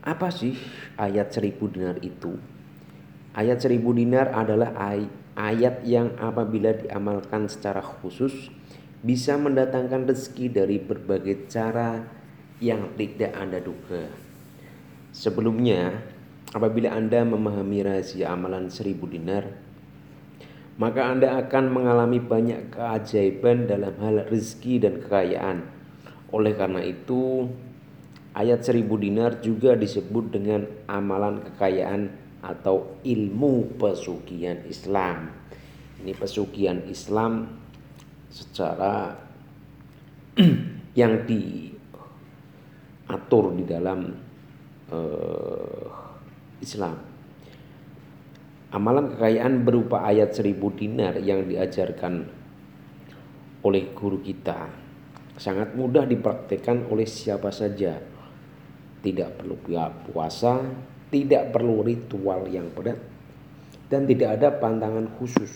Apa sih ayat seribu dinar itu? Ayat seribu dinar adalah ayat yang apabila diamalkan secara khusus bisa mendatangkan rezeki dari berbagai cara yang tidak Anda duga. Sebelumnya, apabila Anda memahami rahasia amalan seribu dinar, maka Anda akan mengalami banyak keajaiban dalam hal rezeki dan kekayaan. Oleh karena itu, ayat seribu dinar juga disebut dengan amalan kekayaan atau ilmu pesugihan Islam. Ini pesugihan Islam secara yang diatur di dalam uh, Islam. Amalan kekayaan berupa ayat seribu dinar yang diajarkan oleh guru kita sangat mudah dipraktekkan oleh siapa saja. Tidak perlu puasa, tidak perlu ritual yang berat, dan tidak ada pantangan khusus.